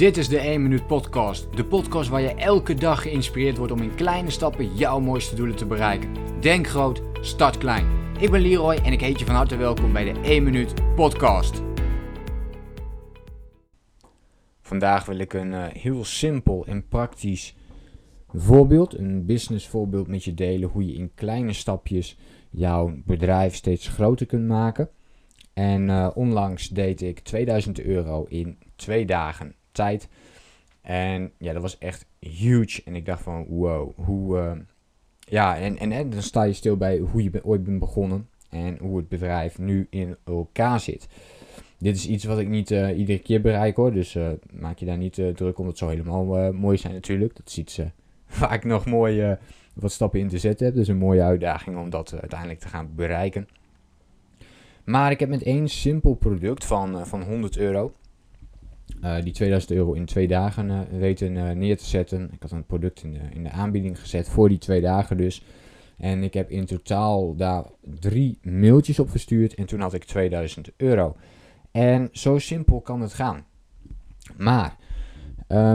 Dit is de 1 Minuut Podcast. De podcast waar je elke dag geïnspireerd wordt om in kleine stappen jouw mooiste doelen te bereiken. Denk groot, start klein. Ik ben Leroy en ik heet je van harte welkom bij de 1 Minuut Podcast. Vandaag wil ik een uh, heel simpel en praktisch voorbeeld, een business voorbeeld met je delen. Hoe je in kleine stapjes jouw bedrijf steeds groter kunt maken. En uh, onlangs deed ik 2000 euro in twee dagen tijd. En ja, dat was echt huge. En ik dacht van, wow, hoe... Uh, ja, en, en, en, dan sta je stil bij hoe je ooit bent begonnen. En hoe het bedrijf nu in elkaar zit. Dit is iets wat ik niet uh, iedere keer bereik hoor. Dus uh, maak je daar niet druk om. Het zou helemaal mooi zijn natuurlijk. Dat is iets waar ik nog mooi wat stappen in te zetten heb. Dus een mooie uitdaging om dat uiteindelijk te gaan bereiken. Maar ik heb met één simpel product van, van 100 euro uh, die 2000 euro in twee dagen uh, weten uh, neer te zetten. Ik had een product in de, in de aanbieding gezet voor die twee dagen dus. En ik heb in totaal daar drie mailtjes op verstuurd en toen had ik 2000 euro. En zo simpel kan het gaan. Maar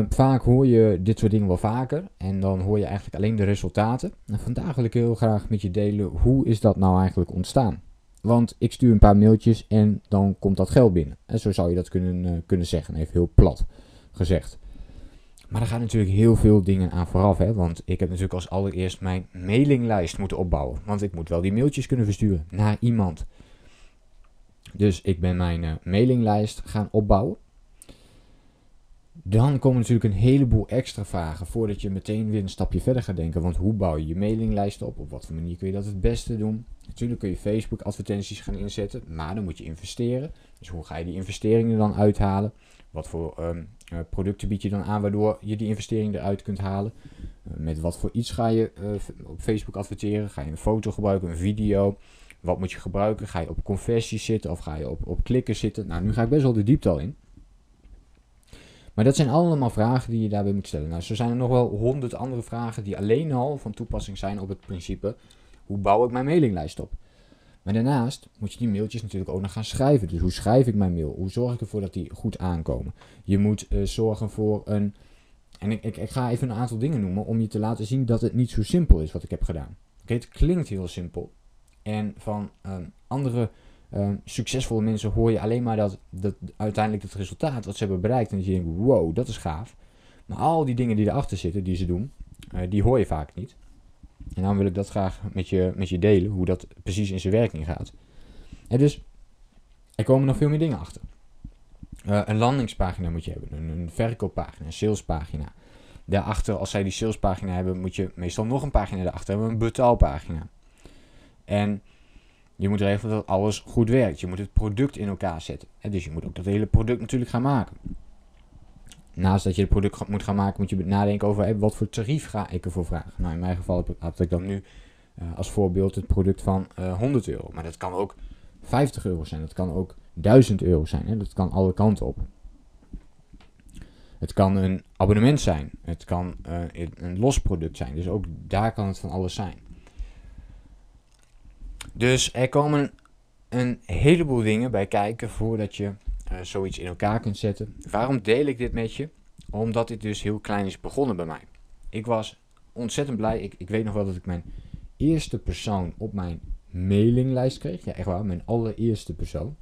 vaak hoor je dit soort dingen wel vaker en dan hoor je eigenlijk alleen de resultaten. En vandaag wil ik heel graag met je delen hoe is dat nou eigenlijk ontstaan. Want ik stuur een paar mailtjes en dan komt dat geld binnen. En zo zou je dat kunnen, uh, kunnen zeggen, even heel plat gezegd. Maar er gaan natuurlijk heel veel dingen aan vooraf. Hè? Want ik heb natuurlijk als allereerst mijn mailinglijst moeten opbouwen. Want ik moet wel die mailtjes kunnen versturen naar iemand. Dus ik ben mijn uh, mailinglijst gaan opbouwen. Dan komen natuurlijk een heleboel extra vragen voordat je meteen weer een stapje verder gaat denken. Want hoe bouw je je mailinglijst op? Op wat voor manier kun je dat het beste doen? Natuurlijk kun je Facebook advertenties gaan inzetten, maar dan moet je investeren. Dus hoe ga je die investeringen dan uithalen? Wat voor um, producten bied je dan aan waardoor je die investering eruit kunt halen? Uh, met wat voor iets ga je uh, op Facebook adverteren? Ga je een foto gebruiken, een video? Wat moet je gebruiken? Ga je op conversies zitten of ga je op, op klikken zitten? Nou, nu ga ik best wel de diepte al in. Maar dat zijn allemaal vragen die je daarbij moet stellen. Nou, zo zijn er nog wel honderd andere vragen die alleen al van toepassing zijn op het principe hoe bouw ik mijn mailinglijst op. Maar daarnaast moet je die mailtjes natuurlijk ook nog gaan schrijven. Dus hoe schrijf ik mijn mail? Hoe zorg ik ervoor dat die goed aankomen? Je moet uh, zorgen voor een. En ik, ik, ik, ga even een aantal dingen noemen om je te laten zien dat het niet zo simpel is wat ik heb gedaan. Oké, het klinkt heel simpel. En van uh, andere uh, succesvolle mensen hoor je alleen maar dat, dat uiteindelijk het resultaat wat ze hebben bereikt. En dat je denkt, wow, dat is gaaf. Maar al die dingen die erachter zitten, die ze doen, eh, die hoor je vaak niet. En dan wil ik dat graag met je, met je delen, hoe dat precies in zijn werking gaat. En dus, er komen nog veel meer dingen achter. Uh, een landingspagina moet je hebben, een, verkooppagina, een salespagina. Daarachter, als zij die salespagina hebben, moet je meestal nog een pagina daarachter hebben, een betaalpagina. En je moet regelen dat alles goed werkt. Je moet het product in elkaar zetten. En dus je moet ook dat hele product natuurlijk gaan maken. Naast dat je het product moet gaan maken, moet je nadenken over wat voor tarief ga ik ervoor vragen. Nou, in mijn geval had ik dan nu uh, als voorbeeld het product van uh, eh, 100 euro. Maar dat kan ook 50 euro zijn. Dat kan ook 1000 euro zijn. Hè? Dat kan alle kanten op. Het kan een abonnement zijn. Het kan uh, een los product zijn. Dus ook daar kan het van alles zijn. Dus er komen een heleboel dingen bij kijken voordat je uh, zoiets in elkaar kunt zetten. Waarom deel ik dit met je? Omdat dit dus heel klein is begonnen bij mij. Ik was ontzettend blij. Ik, ik weet nog wel dat ik mijn eerste persoon op mijn mailinglijst kreeg. Ja, echt waar, mijn allereerste persoon.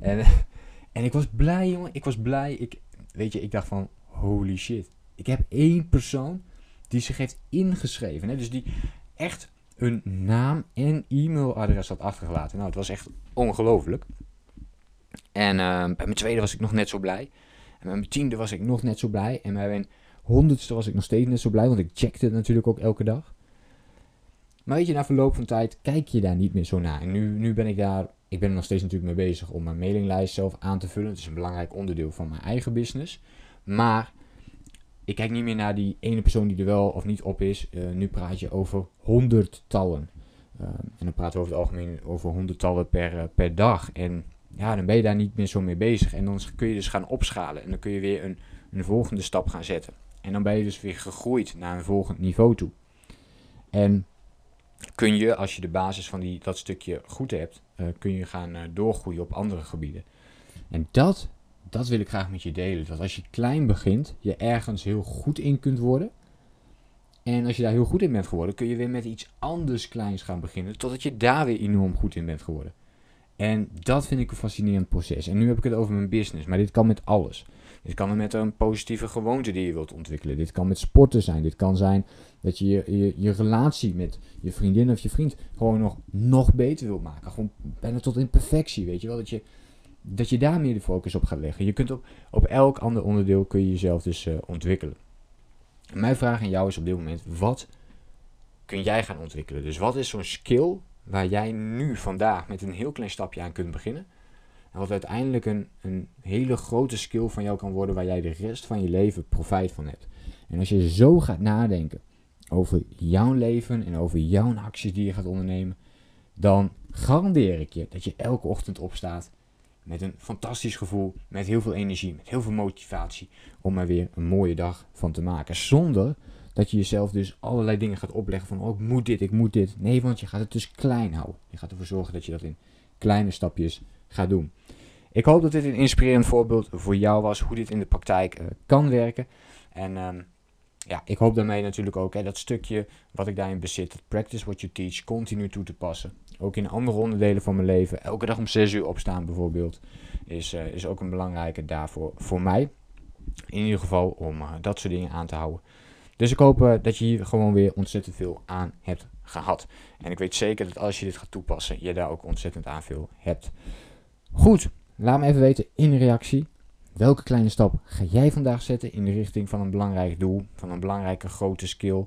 En, en ik was blij, jongen. Ik was blij. Ik, weet je, ik dacht van, holy shit. Ik heb één persoon die zich heeft ingeschreven. Hè? Dus die echt hun naam en e-mailadres had achtergelaten. Nou, het was echt ongelooflijk. En uh, bij mijn tweede was ik nog net zo blij. En bij mijn tiende was ik nog net zo blij. En bij mijn honderdste was ik nog steeds net zo blij. Want ik checkte het natuurlijk ook elke dag. Maar weet je, na verloop van tijd kijk je daar niet meer zo naar. En nu, nu ben ik daar, ik ben er nog steeds natuurlijk mee bezig om mijn mailinglijst zelf aan te vullen. Het is een belangrijk onderdeel van mijn eigen business. Maar ik kijk niet meer naar die ene persoon die er wel of niet op is. Uh, nu praat je over honderdtallen. Uh, en dan praten we over het algemeen over honderdtallen per, uh, per dag. En ja, dan ben je daar niet meer zo mee bezig. En dan kun je dus gaan opschalen. En dan kun je weer een, een volgende stap gaan zetten. En dan ben je dus weer gegroeid naar een volgend niveau toe. En kun je, als je de basis van die, dat stukje goed hebt, kun je gaan doorgroeien op andere gebieden. En dat dat wil ik graag met je delen. Dat als je klein begint, je ergens heel goed in kunt worden. En als je daar heel goed in bent geworden, kun je weer met iets anders kleins gaan beginnen. Totdat je daar weer enorm goed in bent geworden. En dat vind ik een fascinerend proces. En nu heb ik het over mijn business, maar dit kan met alles. Dit kan met een positieve gewoonte die je wilt ontwikkelen. Dit kan met sporten zijn. Dit kan zijn dat je je, je, relatie met je vriendin of je vriend gewoon nog, nog beter wilt maken. Gewoon bijna tot in perfectie, weet je wel. Dat je, dat je daar meer de focus op gaat leggen. Je kunt op, op elk ander onderdeel kun je jezelf dus uh, ontwikkelen. Mijn vraag aan jou is op dit moment, wat kun jij gaan ontwikkelen? Dus wat is zo'n skill waar jij nu vandaag met een heel klein stapje aan kunt beginnen? En wat uiteindelijk een, een hele grote skill van jou kan worden waar jij de rest van je leven profijt van hebt. En als je zo gaat nadenken over jouw leven en over jouw acties die je gaat ondernemen, dan garandeer ik je dat je elke ochtend opstaat met een fantastisch gevoel, met heel veel energie, met heel veel motivatie om er weer een mooie dag van te maken. Zonder dat je jezelf dus allerlei dingen gaat opleggen van, oh ik moet dit, ik moet dit. Nee, want je gaat het dus klein houden. Je gaat ervoor zorgen dat je dat in kleine stapjes gaat doen. Ik hoop dat dit een inspirerend voorbeeld voor jou was hoe dit in de praktijk uh, kan werken. En um, ja, ik hoop daarmee natuurlijk ook hè, dat stukje wat ik daarin bezit, dat practice what you teach, continu toe te passen. Ook in andere onderdelen van mijn leven. Elke dag om 6 uur opstaan bijvoorbeeld, is, uh, is ook een belangrijke daarvoor voor mij. In ieder geval om uh, dat soort dingen aan te houden. Dus ik hoop uh, dat je hier gewoon weer ontzettend veel aan hebt gehad. En ik weet zeker dat als je dit gaat toepassen, je daar ook ontzettend aan veel hebt. Goed, laat me even weten in de reactie. Welke kleine stap ga jij vandaag zetten in de richting van een belangrijk doel, van een belangrijke grote skill?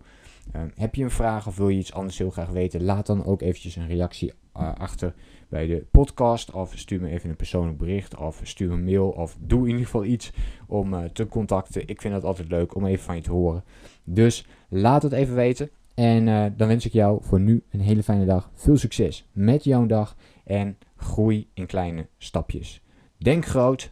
Uh, heb je een vraag of wil je iets anders heel graag weten? Laat dan ook eventjes een reactie uh, achter bij de podcast. Of stuur me even een persoonlijk bericht. Of stuur een mail. Of doe in ieder geval iets om uh, te contacten. Ik vind het altijd leuk om even van je te horen. Dus laat het even weten. En dan wens ik jou voor nu een hele fijne dag. Veel succes met jouw dag. En groei in kleine stapjes. Denk groot,